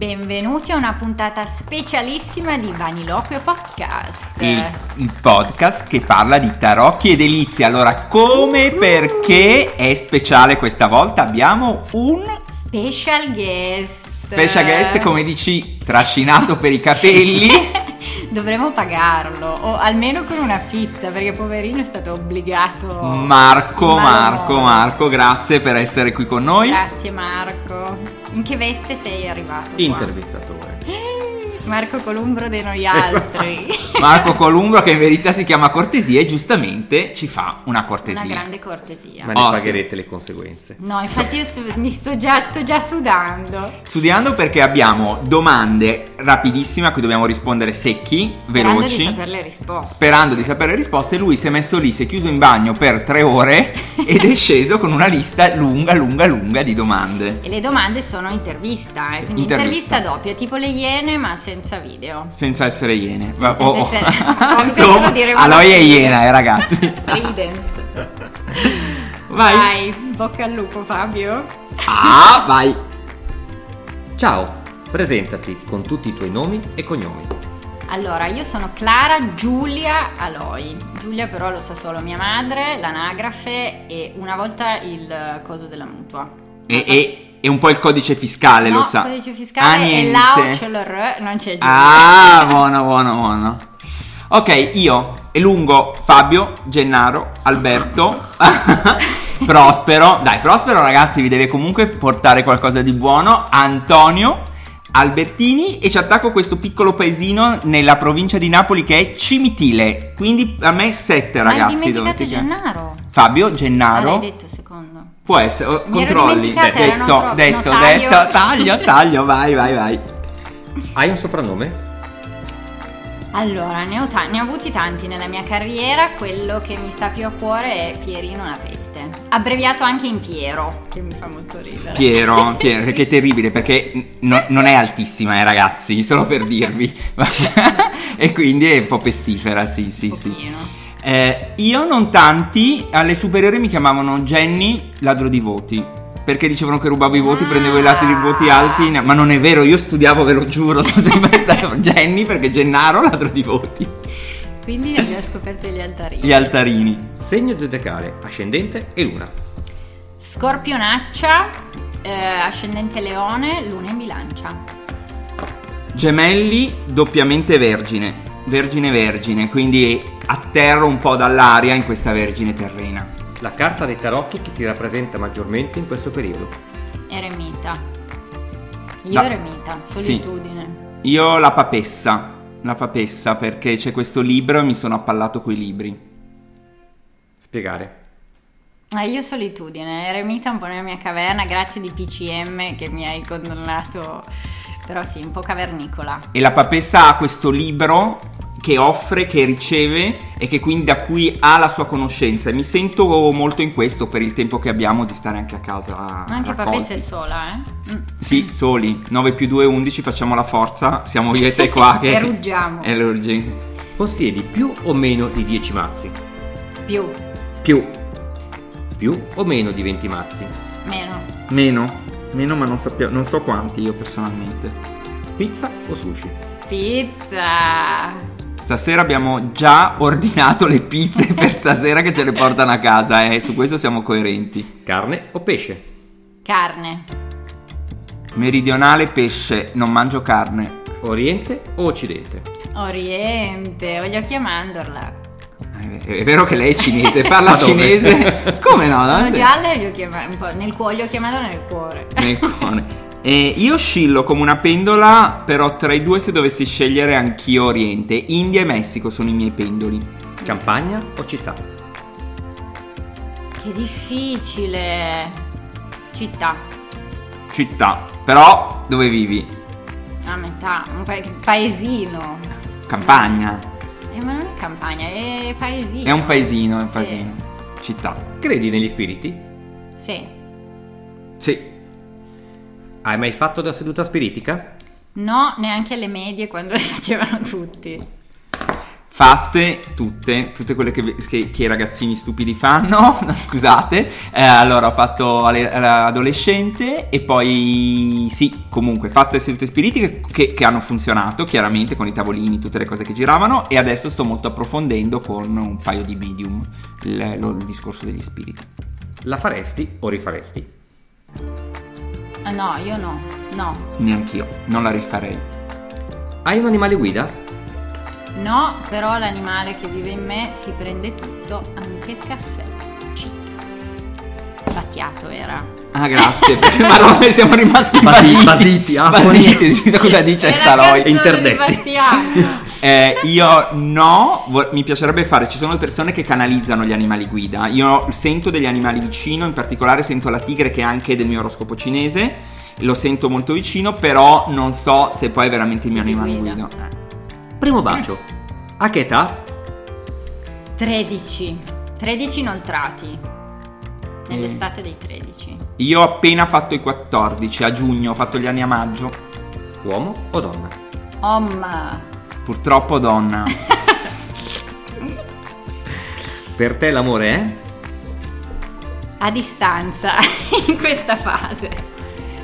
Benvenuti a una puntata specialissima di Vaniloquio Podcast. Il, il podcast che parla di tarocchi e delizia. Allora, come, perché è speciale questa volta? Abbiamo un Special guest. special guest, come dici, trascinato per i capelli. Dovremmo pagarlo, o almeno con una pizza, perché poverino è stato obbligato. Marco, Marco, modo. Marco, grazie per essere qui con noi. Grazie Marco. In che veste sei arrivato? qua? Intervistatore. Marco Columbro dei noi altri. Marco Columbro che in verità si chiama cortesia e giustamente ci fa una Una cortesia. grande cortesia. Ma ne Ottimo. pagherete le conseguenze. No, infatti io sto- mi sto già, sto già sudando. Studiando perché abbiamo domande rapidissime a cui dobbiamo rispondere secchi, Sperando veloci. di sapere le risposte. Sperando di sapere le risposte, lui si è messo lì, si è chiuso in bagno per tre ore ed è sceso con una lista lunga, lunga, lunga di domande. E le domande sono intervista, eh, quindi Intervista. intervista. doppia, tipo le iene ma senza video. Senza essere iene. Va- Senza oh, oh. essere- Insomma, dire Aloy è iena, eh, ragazzi. Ridens. Vai. Vai, bocca al lupo Fabio. Ah, vai. Ciao, presentati con tutti i tuoi nomi e cognomi. Allora, io sono Clara Giulia Aloy. Giulia però lo sa solo mia madre, l'anagrafe e una volta il coso della mutua. E, e- e un po' il codice fiscale, no, lo sa. il codice Ah, fiscale e niente. l'AO ce l'ho R, non c'è Giulia. Ah, buono, buono, buono. Ok, io e lungo Fabio, Gennaro, Alberto, Prospero. Dai, Prospero ragazzi vi deve comunque portare qualcosa di buono. Antonio, Albertini e ci attacco questo piccolo paesino nella provincia di Napoli che è Cimitile. Quindi a me sette Ma hai ragazzi. dimenticato. Gennaro. Fabio, Ah, Gennaro. l'hai detto secondo. Può essere, oh, Mi controlli. dimenticata, De- erano detto, troppi. detto, No, taglio. detto, taglio, taglio, vai, vai, vai. Hai un soprannome? Allora, ne ho, ta- ne ho avuti tanti nella mia carriera, quello che mi sta più a cuore è Pierino la peste, abbreviato anche in Piero, che mi fa molto ridere. Piero, Piero, che è terribile perché no- non è altissima, eh, ragazzi, solo per dirvi. e quindi è un po' pestifera, sì, sì, Un sì. Eh, io non tanti, alle superiori mi chiamavano Jenny, ladro di voti. Perché dicevano che rubavo i voti, Ah. prendevo i lati di voti alti. Ma non è vero, io studiavo, ve lo giuro, sono sempre stato Jenny perché Gennaro, ladro di voti. Quindi ne abbiamo scoperto gli altarini. Gli altarini. Segno zodiacale, ascendente e luna. Scorpionaccia, eh, ascendente leone, luna in bilancia. Gemelli doppiamente vergine, vergine vergine, quindi atterro un po' dall'aria in questa vergine terrena. La carta dei tarocchi che ti rappresenta maggiormente in questo periodo. Eremita. Io Da- eremita, Sì. solitudine. Io la papessa, la papessa perché c'è questo libro e mi sono appallato coi libri. Spiegare. Ah, io solitudine, eremita un po' nella mia caverna, grazie di PCM che mi hai condannato, però sì, un po' cavernicola. E la papessa ha questo libro che offre, che riceve e che quindi da cui ha la sua conoscenza e mi sento molto in questo per il tempo che abbiamo di stare anche a casa. Anche papessa è sola, eh? Mm. Sì, soli, 9 più 2, 11, facciamo la forza, siamo io e te qua che... E ruggiamo. È l'urgenza. Possiedi più o meno di 10 mazzi? Più, Più, Più o meno di 20 mazzi? meno. meno, meno ma non, sappiamo, non so quanti io personalmente. Pizza o sushi? Pizza. Stasera abbiamo già ordinato le pizze per stasera che ce le portano a casa, eh, su questo siamo coerenti. Carne o pesce? Carne. Meridionale pesce, non mangio carne. Oriente o occidente? Oriente, ho gli occhi a mandorla. Eh, È vero che lei è cinese, parla cinese. Come no? Sono no? gialle e gli occhi a nel cuore, gli occhi a mandorla nel cuore. Nel cuore. E io oscillo come una pendola, però tra i due se dovessi scegliere anch'io Oriente. India e Messico sono i miei pendoli. Campagna o città? Che difficile. Città. Città. Però dove vivi? A metà, un pa- paesino. Campagna. Eh, ma non è campagna, è paesino. È un paesino, è un Sì. paesino. Città. Credi negli spiriti? Sì. Sì. Hai mai fatto da seduta spiritica? No, neanche alle medie quando le facevano tutti. fatte tutte, tutte quelle che, che- che i ragazzini stupidi fanno, no, scusate, Eh, allora ho fatto ale- adolescente e poi sì, comunque fatte sedute spiritiche che, che hanno funzionato chiaramente con i tavolini, tutte le cose che giravano e adesso sto molto approfondendo con un paio di medium il, lo- il discorso degli spiriti. La faresti o rifaresti? Ah, no, io no. No. Neanch'io, non la rifarei. Hai un animale guida? No, però l'animale che vive in me si prende tutto, anche il caffè. Cheat. Battiato era. Ah, grazie, perché madonna siamo rimasti Basi- basiti. basiti, ah, basiti, scusa cosa dice Era sta Roy. canzone interdetti. di Battiato. Eh, io no, vo- mi piacerebbe fare, ci sono persone che canalizzano gli animali guida, io sento degli animali vicino, in particolare sento la tigre che è anche del mio oroscopo cinese, lo sento molto vicino, però non so se poi è veramente il mio ti animale guida. guida. Primo bacio. A che età? 13. 13 inoltrati. Nell'estate dei 13. Io ho appena fatto i 14, a giugno ho fatto gli anni a maggio, Uomo o donna? Omma. Purtroppo donna. Per te l'amore è? A distanza, in questa fase.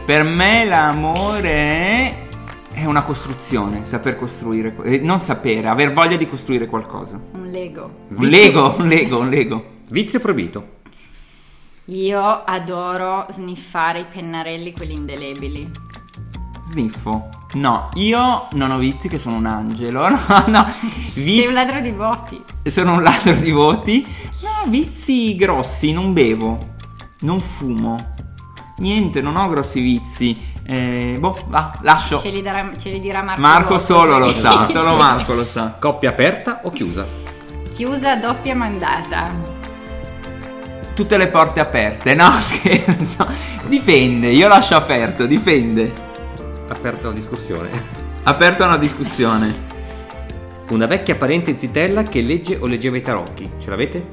per me l'amore è una costruzione, saper costruire, eh, non sapere, aver voglia di costruire qualcosa. Un Lego. Un Lego, un Lego, un Lego. Vizio proibito. Io adoro sniffare i pennarelli, quelli indelebili. Sniffo. No, io non ho vizi che sono un angelo. No, no. Vizi, Sei un ladro di voti. Sono un ladro di voti. No, vizi grossi, non bevo. Non fumo. Niente, non ho grossi vizi. Eh, boh, va, lascio. Ce li, darà- ce li dirà Marco. Marco solo lo sa, solo Marco lo sa. Coppia aperta o chiusa? Chiusa doppia mandata. Tutte le porte aperte, no scherzo. Dipende, io lascio aperto, dipende. Aperta la discussione. Aperto a una discussione. Una vecchia parente zitella che legge o leggeva i tarocchi. Ce l'avete?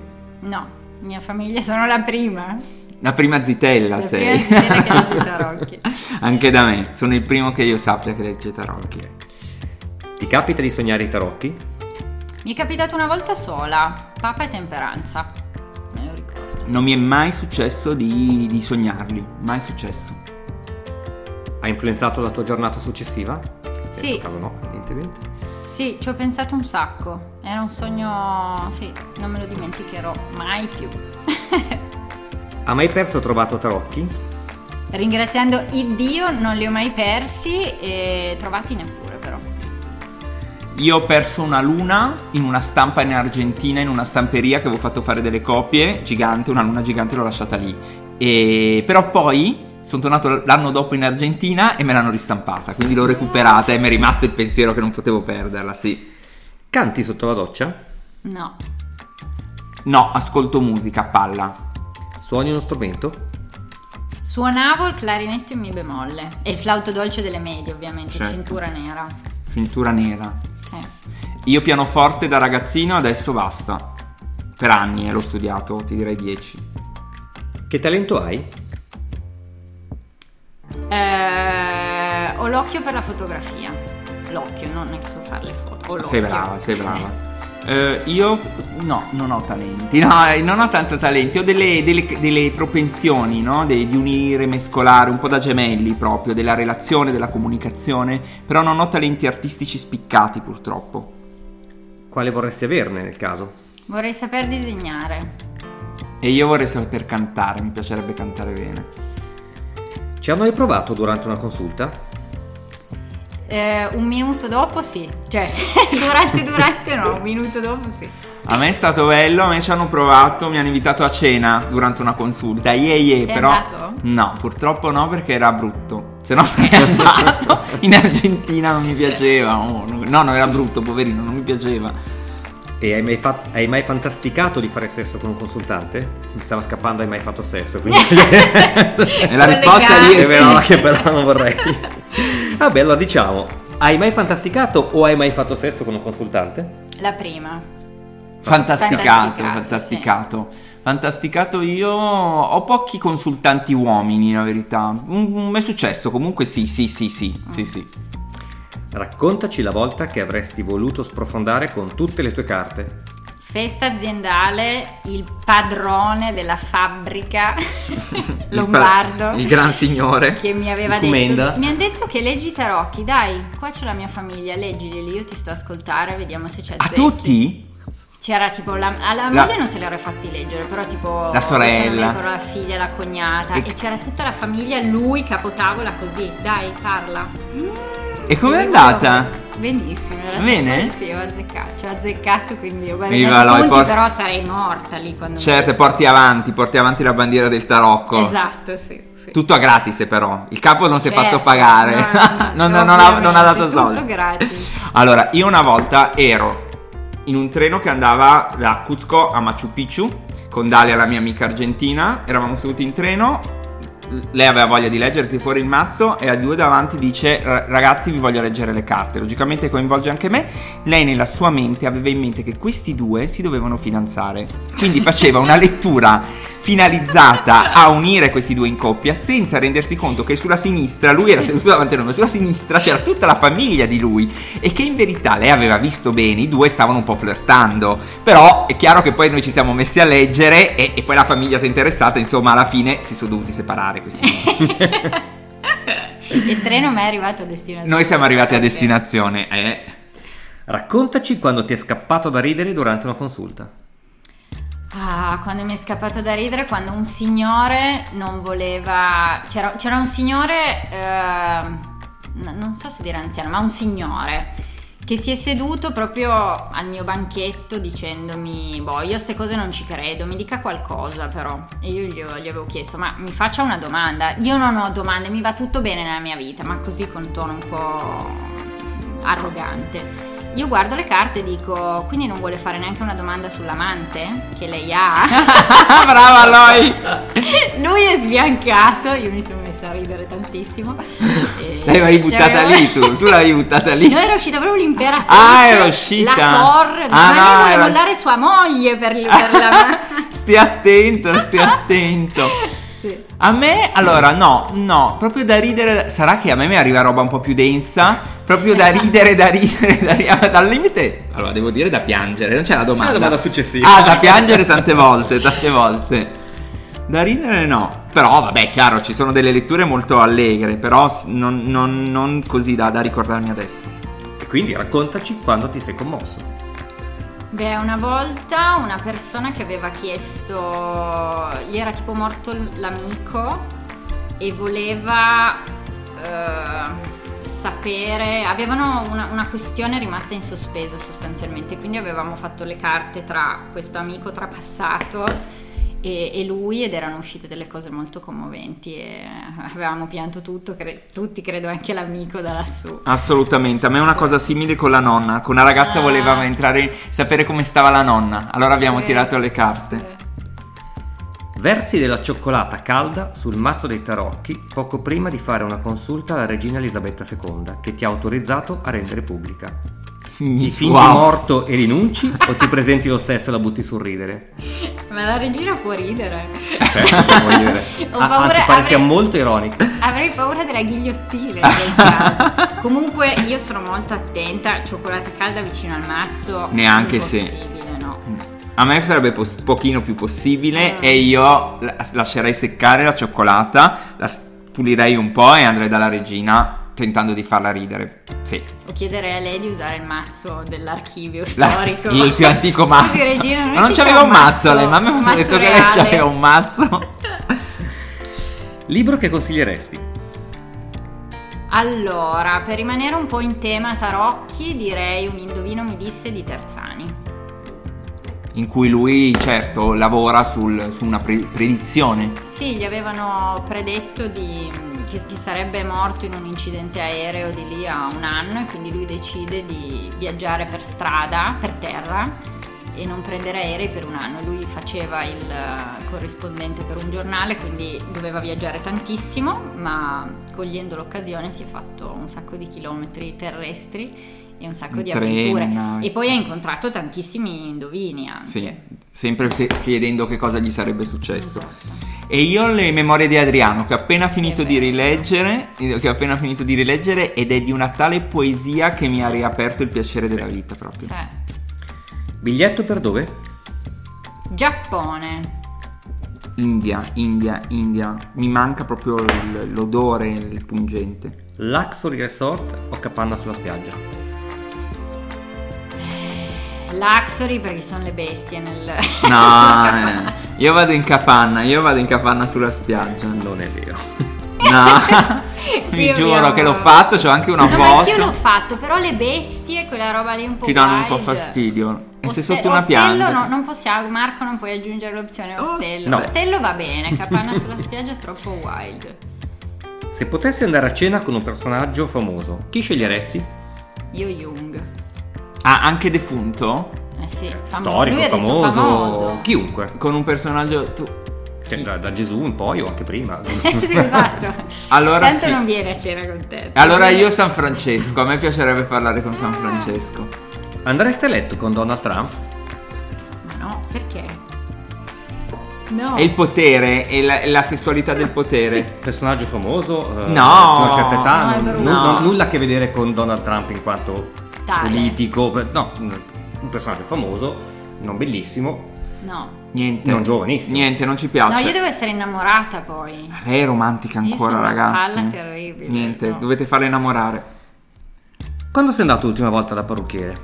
No, mia famiglia sono la prima. La prima zitella La sei. prima zitella che legge i tarocchi. Anche da me, sono il primo che io sappia che legge i tarocchi. Ti capita di sognare i tarocchi? Mi è capitato una volta sola. Papa e temperanza. Me lo ricordo. Non mi è mai successo di, di sognarli, mai successo. Ha influenzato la tua giornata successiva? Sì. Nel caso no, evidentemente. Sì, ci ho pensato un sacco. Era un sogno. Sì, non me lo dimenticherò mai più. Ha mai perso o trovato tarocchi? Ringraziando il Dio non li ho mai persi e trovati neppure però. Io ho perso una luna in una stampa in Argentina, in una stamperia che avevo fatto fare delle copie, gigante, una luna gigante l'ho lasciata lì. E... Però poi sono tornato l'anno dopo in Argentina e me l'hanno ristampata, quindi l'ho recuperata e mi è rimasto il pensiero che non potevo perderla, sì. Canti sotto la doccia? No. No, ascolto musica a palla. Suoni uno strumento? Suonavo il clarinetto in mi bemolle e il flauto dolce delle medie, ovviamente, Certo. cintura nera. Cintura nera. Sì. Io pianoforte da ragazzino, adesso basta. Per anni eh, l'ho studiato, ti direi 10. Che talento hai? L'occhio per la fotografia. L'occhio, non è che so fare le foto. Sei brava, sei brava. Eh, io no, non ho talenti, no, eh, non ho tanto talenti, ho delle, delle- delle propensioni, no? De- di unire, mescolare, un po' da gemelli proprio, della relazione, della comunicazione, però non ho talenti artistici spiccati purtroppo. Quale vorresti averne nel caso? Vorrei saper disegnare. E io vorrei saper cantare, mi piacerebbe cantare bene. Ci hanno mai provato durante una consulta? Eh, un minuto dopo sì. Cioè, durante durante no, un minuto dopo sì. A me è stato bello, a me ci hanno provato, mi hanno invitato a cena durante una consulta. Yeah, yeah, Sei però. andato? No, purtroppo no, perché era brutto. Se no sarei andato. In Argentina non mi piaceva. oh, no, no, era brutto, poverino, non mi piaceva. E hai mai, fat- hai mai fantasticato di fare sesso con un consultante? Mi stava scappando, hai mai fatto sesso, quindi... E la risposta lì È è vero sì. che però non vorrei. Vabbè, allora diciamo, hai mai fantasticato o hai mai fatto sesso con un consultante? La prima. Fantasticato, Fantasticato, fantasticato. Fantasticato io ho pochi consultanti uomini, la verità. Mm, Mi è successo, comunque sì, sì, sì, sì, sì, sì. Raccontaci la volta che avresti voluto sprofondare con tutte le tue carte. Festa aziendale, il padrone della fabbrica lombardo. Il, gran signore. che mi aveva detto mi ha detto che leggi i tarocchi dai qua c'è la mia famiglia leggili io ti sto a ascoltare vediamo se c'è A azzecchi." tutti? c'era tipo la, alla La- moglie non se li avrei fatti leggere però tipo La sorella. ricordo, la figlia la cognata E- e... c'era tutta la famiglia lui capotavola così dai parla E com'è andata? benissimo Bene? sì ho azzeccato ci ho azzeccato quindi io guarda Viva i punti port- però sarei morta lì quando Certo, mi... porti avanti, porti avanti la bandiera del tarocco. esatto sì, sì. Tutto a gratis però, il capo non si è Certo, fatto pagare, no, no, non, no, non ha, non ha dato soldi. tutto gratis. Allora, io una volta ero in un treno che andava da Cuzco a Machu Picchu con Dalia, la mia amica argentina, eravamo seduti in treno, lei aveva voglia di leggere, ti fuori il mazzo e a due davanti dice "Ra- ragazzi vi voglio leggere le carte, logicamente coinvolge anche me, lei nella sua mente aveva in mente che questi due si dovevano fidanzare, quindi faceva una lettura finalizzata a unire questi due in coppia senza rendersi conto che sulla sinistra, lui era seduto davanti a noi, ma sulla sinistra c'era tutta la famiglia di lui e che in verità lei aveva visto bene, i due stavano un po' flirtando, però è chiaro che poi noi ci siamo messi a leggere e, e poi la famiglia si è interessata, insomma alla fine si sono dovuti separare questi due. Il treno mi è arrivato a destinazione. Noi siamo arrivati a destinazione, eh. Raccontaci quando ti è scappato da ridere durante una consulta. Ah, quando mi è scappato da ridere, quando un signore non voleva... C'era, c'era un signore, n- non so se dire anziano, ma un signore che si è seduto proprio al mio banchetto dicendomi, boh, io a queste cose non ci credo, mi dica qualcosa però. E io gli, gli avevo chiesto, ma mi faccia una domanda. Io non ho domande, mi va tutto bene nella mia vita, ma così con tono un po' arrogante. Io guardo le carte e dico, quindi non vuole fare neanche una domanda sull'amante che lei ha? Brava Loi! Lui è sbiancato, io mi sono messa a ridere tantissimo. L'avevi buttata cioè, lì tu, tu l'avevi buttata lì. No, era uscita proprio l'imperatrice. Ah, era uscita. La torre. Ah, ma no, era- mollare sua moglie per, per la... Stia attento, stia attento. Sì. A me, allora, no, no, proprio da ridere. Sarà che a me mi arriva roba un po' più densa. Proprio da ridere, da ridere, da ridere. Dal limite, allora devo dire da piangere, non c'è la domanda. È la domanda successiva. Ah, da piangere tante volte, tante volte. Da ridere no. Però, vabbè, chiaro, ci sono delle letture molto allegre, però non, non- non così da, da ricordarmi adesso. E quindi raccontaci quando ti sei commosso. Beh, una volta una persona che aveva chiesto, gli era tipo morto l'amico e voleva eh, sapere, avevano una, una questione rimasta in sospeso sostanzialmente, quindi avevamo fatto le carte tra questo amico trapassato e, e lui ed erano uscite delle cose molto commoventi e avevamo pianto tutto, cre- tutti credo anche l'amico da lassù. Assolutamente, a me è una cosa simile con la nonna. Con una ragazza Ah. voleva entrare, sapere come stava la nonna. Allora abbiamo Sì, tirato le carte. sì. Versi della cioccolata calda sul mazzo dei tarocchi poco prima di fare una consulta alla regina Elisabetta II, che ti ha autorizzato a rendere pubblica. Ti fingi Wow. morto e rinunci o ti presenti lo stesso e la butti sul ridere? Ma la regina può ridere. Dire. Ho Ah, paura- anzi, pare sia avrei- molto ironico. Avrei paura della ghigliottina in quel caso. Comunque io sono molto attenta, cioccolata calda vicino al mazzo. Neanche se- no. A me sarebbe un pochino più possibile Mm. e io la- lascerei seccare la cioccolata, la pulirei un po' e andrei dalla regina tentando di farla ridere. Sì. O chiederei a lei di usare il mazzo dell'archivio La- storico. il più antico mazzo. Scusi, regina, Ma non c'aveva un mazzo, mazzo lei, ma mi ha detto che reale. lei c'aveva un mazzo. Libro che consiglieresti? Allora, per rimanere un po' in tema tarocchi, direi un indovino mi disse di Terzani. In cui lui, certo, lavora sul- su una pre- predizione. Sì, gli avevano predetto di- che, che sarebbe morto in un incidente aereo di lì a un anno e quindi lui decide di viaggiare per strada, per terra e non prendere aerei per un anno. Lui faceva il eh, corrispondente per un giornale, quindi doveva viaggiare tantissimo, ma cogliendo l'occasione si è fatto un sacco di chilometri terrestri e un sacco di avventure. nave. E poi ha incontrato tantissimi indovini anche. Sì, sempre se- chiedendo che cosa gli sarebbe successo. Esatto. E io le memorie di Adriano che ho appena finito di rileggere, che ho appena finito di rileggere ed è di una tale poesia che mi ha riaperto il piacere della vita proprio. Sì. Biglietto per dove? Giappone. India, India, India. Mi manca proprio il- l'odore, il pungente. Luxury Resort o capanna sulla spiaggia? Luxury perché ci sono le bestie nel... No, eh, io vado in capanna, io vado in capanna sulla spiaggia. Non è vero. No, mi Io giuro che l'ho fatto, c'ho anche una No, ma foto. l'ho fatto, però le bestie, quella roba lì un po' Ti danno un po' fastidio. E se Oste- sotto una ostello pianta. no, non possiamo, Marco non puoi aggiungere l'opzione ostello. no. Ostello va bene, capanna sulla spiaggia è troppo wild. Se potessi andare a cena con un personaggio famoso, chi sceglieresti? Io Jung. Ah, anche defunto? Eh sì, famo- Storico, lui famoso, famoso. chiunque. Con un personaggio. Tu. Cioè, da, da Gesù in poi o anche prima. sì, esatto. Allora Tanto sì. non viene a cena con te. Allora io San Francesco, a me piacerebbe parlare con San Francesco. Andreste a letto con Donald Trump? Ma no, perché? No. È il potere, è la, la sessualità del potere. Personaggio famoso? eh, No. Di una certa età? No, è non- non- No. non- nulla a che vedere con Donald Trump in quanto Tale. politico. No, un personaggio famoso, non bellissimo, No. Niente. non giovanissimo. Niente, non ci piace. No, io devo essere innamorata poi. Lei è romantica ancora, sono una ragazzi. palla terribile, Niente, no. dovete farla innamorare. Quando sei andato l'ultima volta da parrucchiere?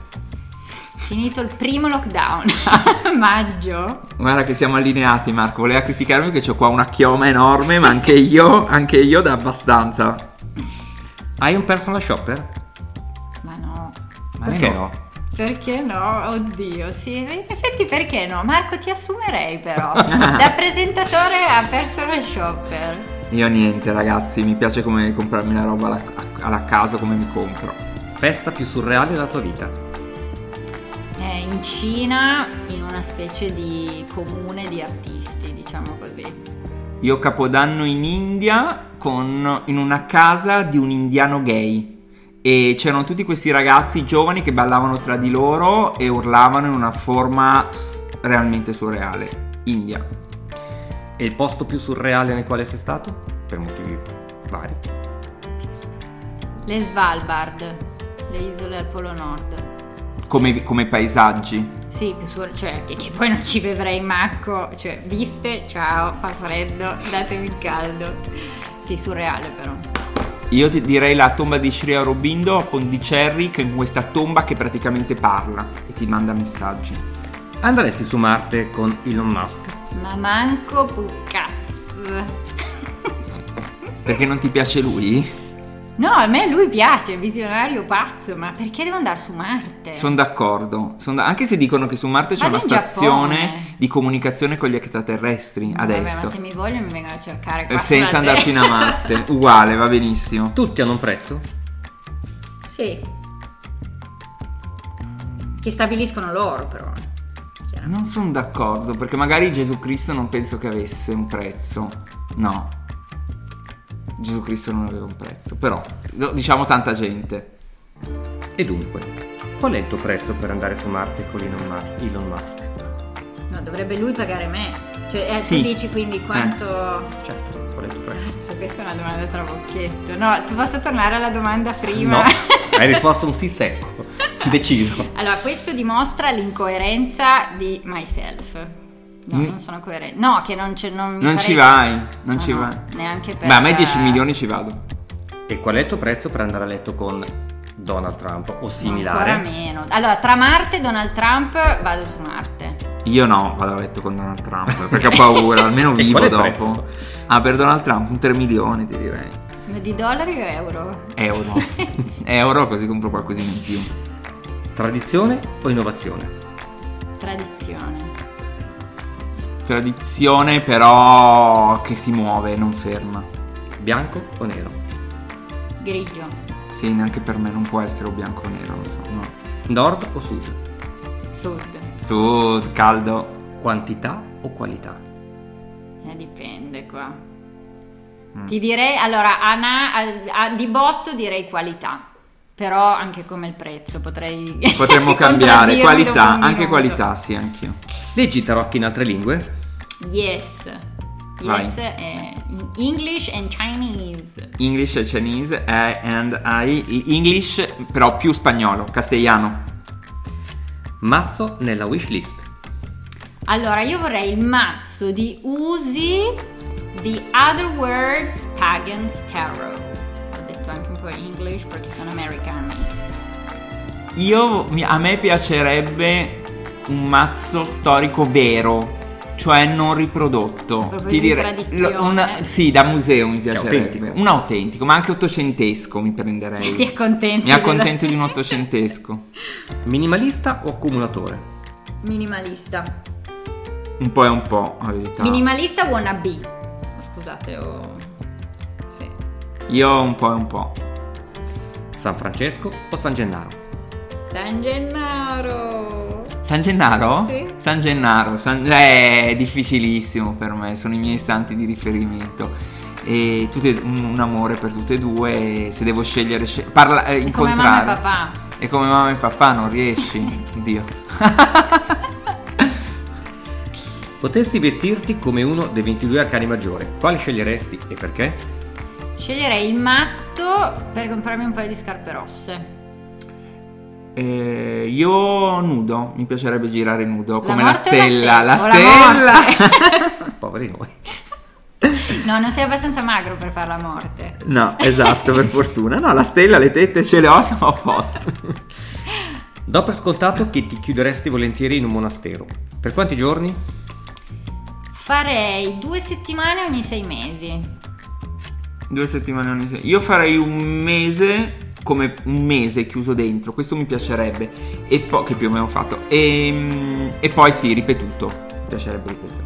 Finito il primo lockdown. Maggio. Guarda che siamo allineati, Marco. Voleva criticarmi che ho qua una chioma enorme, ma anche io, anche io da abbastanza. Hai un personal shopper? Ma no. Ma Perché no? Perché no? Oddio, sì, in effetti perché no? Marco ti assumerei però da presentatore a personal shopper. Io niente, ragazzi. Mi piace come comprarmi la roba alla, alla casa come mi compro. Festa più surreale della tua vita? Eh, in Cina, in una specie di comune di artisti, diciamo così. Io capodanno in India con, in una casa di un indiano gay. E c'erano tutti questi ragazzi giovani che ballavano tra di loro e urlavano in una forma realmente surreale. India. E il posto più surreale nel quale sei stato? Per motivi vari. Le Svalbard, le isole al Polo Nord. Come, come paesaggi. Sì, più sur- cioè che, che poi non ci vedrei Marco, cioè viste, ciao, fa freddo, datemi il caldo. Sì, surreale però. Io ti direi la tomba di Sri Aurobindo a Pondicherry, che è questa tomba che praticamente parla e ti manda messaggi. Andresti su Marte con Elon Musk? Ma manco puccazz. Perché non ti piace lui? No, a me lui piace, è visionario pazzo, ma perché devo andare su Marte? Sono d'accordo. Son da- Anche se dicono che su Marte c'è Vado una stazione Giappone. di comunicazione con gli extraterrestri Vabbè, adesso. ma se mi vogliono mi vengono a cercare qua Senza andare fino a Marte. Uguale, va benissimo. Tutti hanno un prezzo? Sì. Che stabiliscono loro però. Non sono d'accordo, perché magari Gesù Cristo non penso che avesse un prezzo. No. Gesù Cristo non aveva un prezzo, però diciamo tanta gente. E dunque, qual è il tuo prezzo per andare su Marte con Elon Musk? Elon Musk? No, dovrebbe lui pagare me. Cioè, eh, Sì. tu dici quindi quanto... Certo, qual è il tuo prezzo? Cazzo, questa è una domanda trabocchetto. No, ti posso tornare alla domanda prima? No, hai risposto un sì secco, deciso. Allora, questo dimostra l'incoerenza di myself. No, Mm. non sono coerente. No, che non, c'è, non mi Non farei- ci vai, non No, ci no, vai. Neanche per... Beh, a me 10 milioni ci vado. E qual è il tuo prezzo per andare a letto con Donald Trump o Ancora similare? meno. Allora, tra Marte e Donald Trump vado su Marte. Io no, vado a letto con Donald Trump, perché ho paura, almeno vivo dopo. prezzo? Ah, per Donald Trump un 3 milioni ti direi. Ma Di dollari o euro? Euro. Euro così compro qualcosina in più. Tradizione o innovazione? Tradizione. Tradizione però che si muove, non ferma. Bianco o nero? Grigio. Sì, neanche per me non può essere o bianco o nero, non so. No. Nord o sud? Sud. Sud, caldo. Quantità o qualità? Eh, dipende qua. Mm. Ti direi, allora, a, na- a- a- di botto direi qualità. Però anche come il prezzo potrei... Potremmo cambiare. Qualità, anche qualità, sì, anch'io. Leggi tarocchi in altre lingue? Yes. Yes, in English and Chinese. English e Chinese eh, and I English però più spagnolo, castellano. Mazzo nella wishlist. Allora, io vorrei il mazzo di Usi The Other Words Pagans Tarot. Ho detto anche un po' in English perché sono americani. Io a me piacerebbe un mazzo storico vero, cioè non riprodotto. Ti di direi tradizione. lo- un- sì, da museo mi piacerebbe. autentico. Un autentico, ma anche ottocentesco mi prenderei. Ti accontenti? Mi accontento della- di un ottocentesco. Minimalista o accumulatore? Minimalista. Un po' e un po', la verità. Minimalista wannabe. Scusate, ho... Sì. Io un po' e un po'. San Francesco o San Gennaro? San Gennaro. San Gennaro? Sì. San Gennaro, San- eh, è difficilissimo per me, sono i miei santi di riferimento. E tutte- un, un amore per tutte e due. Se devo scegliere, scel- parla, eh, È come incontrare. mamma e papà. E come mamma e papà non riesci. Oddio. Potessi vestirti come uno dei 22 arcani maggiori, quale sceglieresti e perché? Sceglierei il matto per comprarmi un paio di scarpe rosse. Eh, io nudo, mi piacerebbe girare nudo, La come la stella. La stella? Stella. la Poveri noi. No, non sei abbastanza magro per fare la morte. no, esatto, per fortuna. No, la stella, le tette ce le ho, siamo a posto. Do per scontato che ti chiuderesti volentieri in un monastero. Per quanti giorni? Farei due settimane ogni sei mesi. Due settimane ogni se- Io farei un mese come un mese chiuso dentro, questo mi piacerebbe. E poi che più o meno ho fatto. E, e poi sì, ripetuto. Mi piacerebbe ripetere.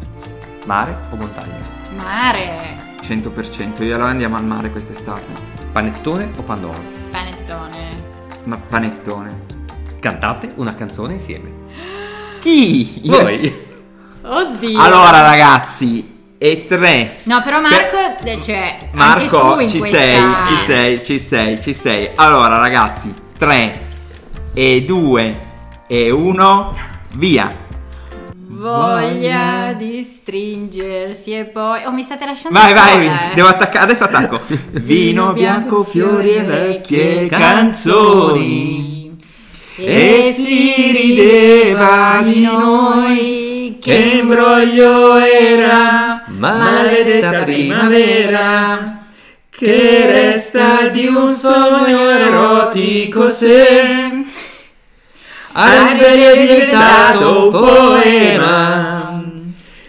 Mare o montagna? Mare, 100%. Io allora andiamo al mare quest'estate. Panettone o Pandoro? panettone. Ma panettone. Cantate una canzone insieme. Chi? Voi? Oddio. Allora ragazzi, e tre. No, però Marco, eh, cioè, anche Marco, tu in ci questa- sei, ci sei, ci sei, ci sei. Allora ragazzi, 3 e 2 e 1, via. Voglia di stringersi e poi... Oh, mi state lasciando Vai, sola, vai, eh. devo attaccare, adesso attacco. Vino bianco, fiori e vecchie canzoni. E si rideva di noi, che imbroglio era, maledetta primavera, che resta di un sogno erotico se alberi è diventato poema.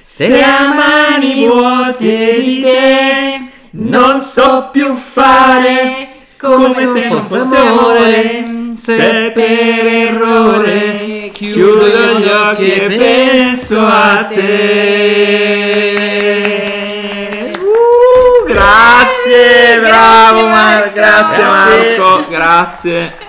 Se a mani vuote di te non so più fare come se non fosse amore. Se per errore chiudo gli occhi e penso a te. Uh, grazie, bravo Mar- grazie Marco. Marco, grazie.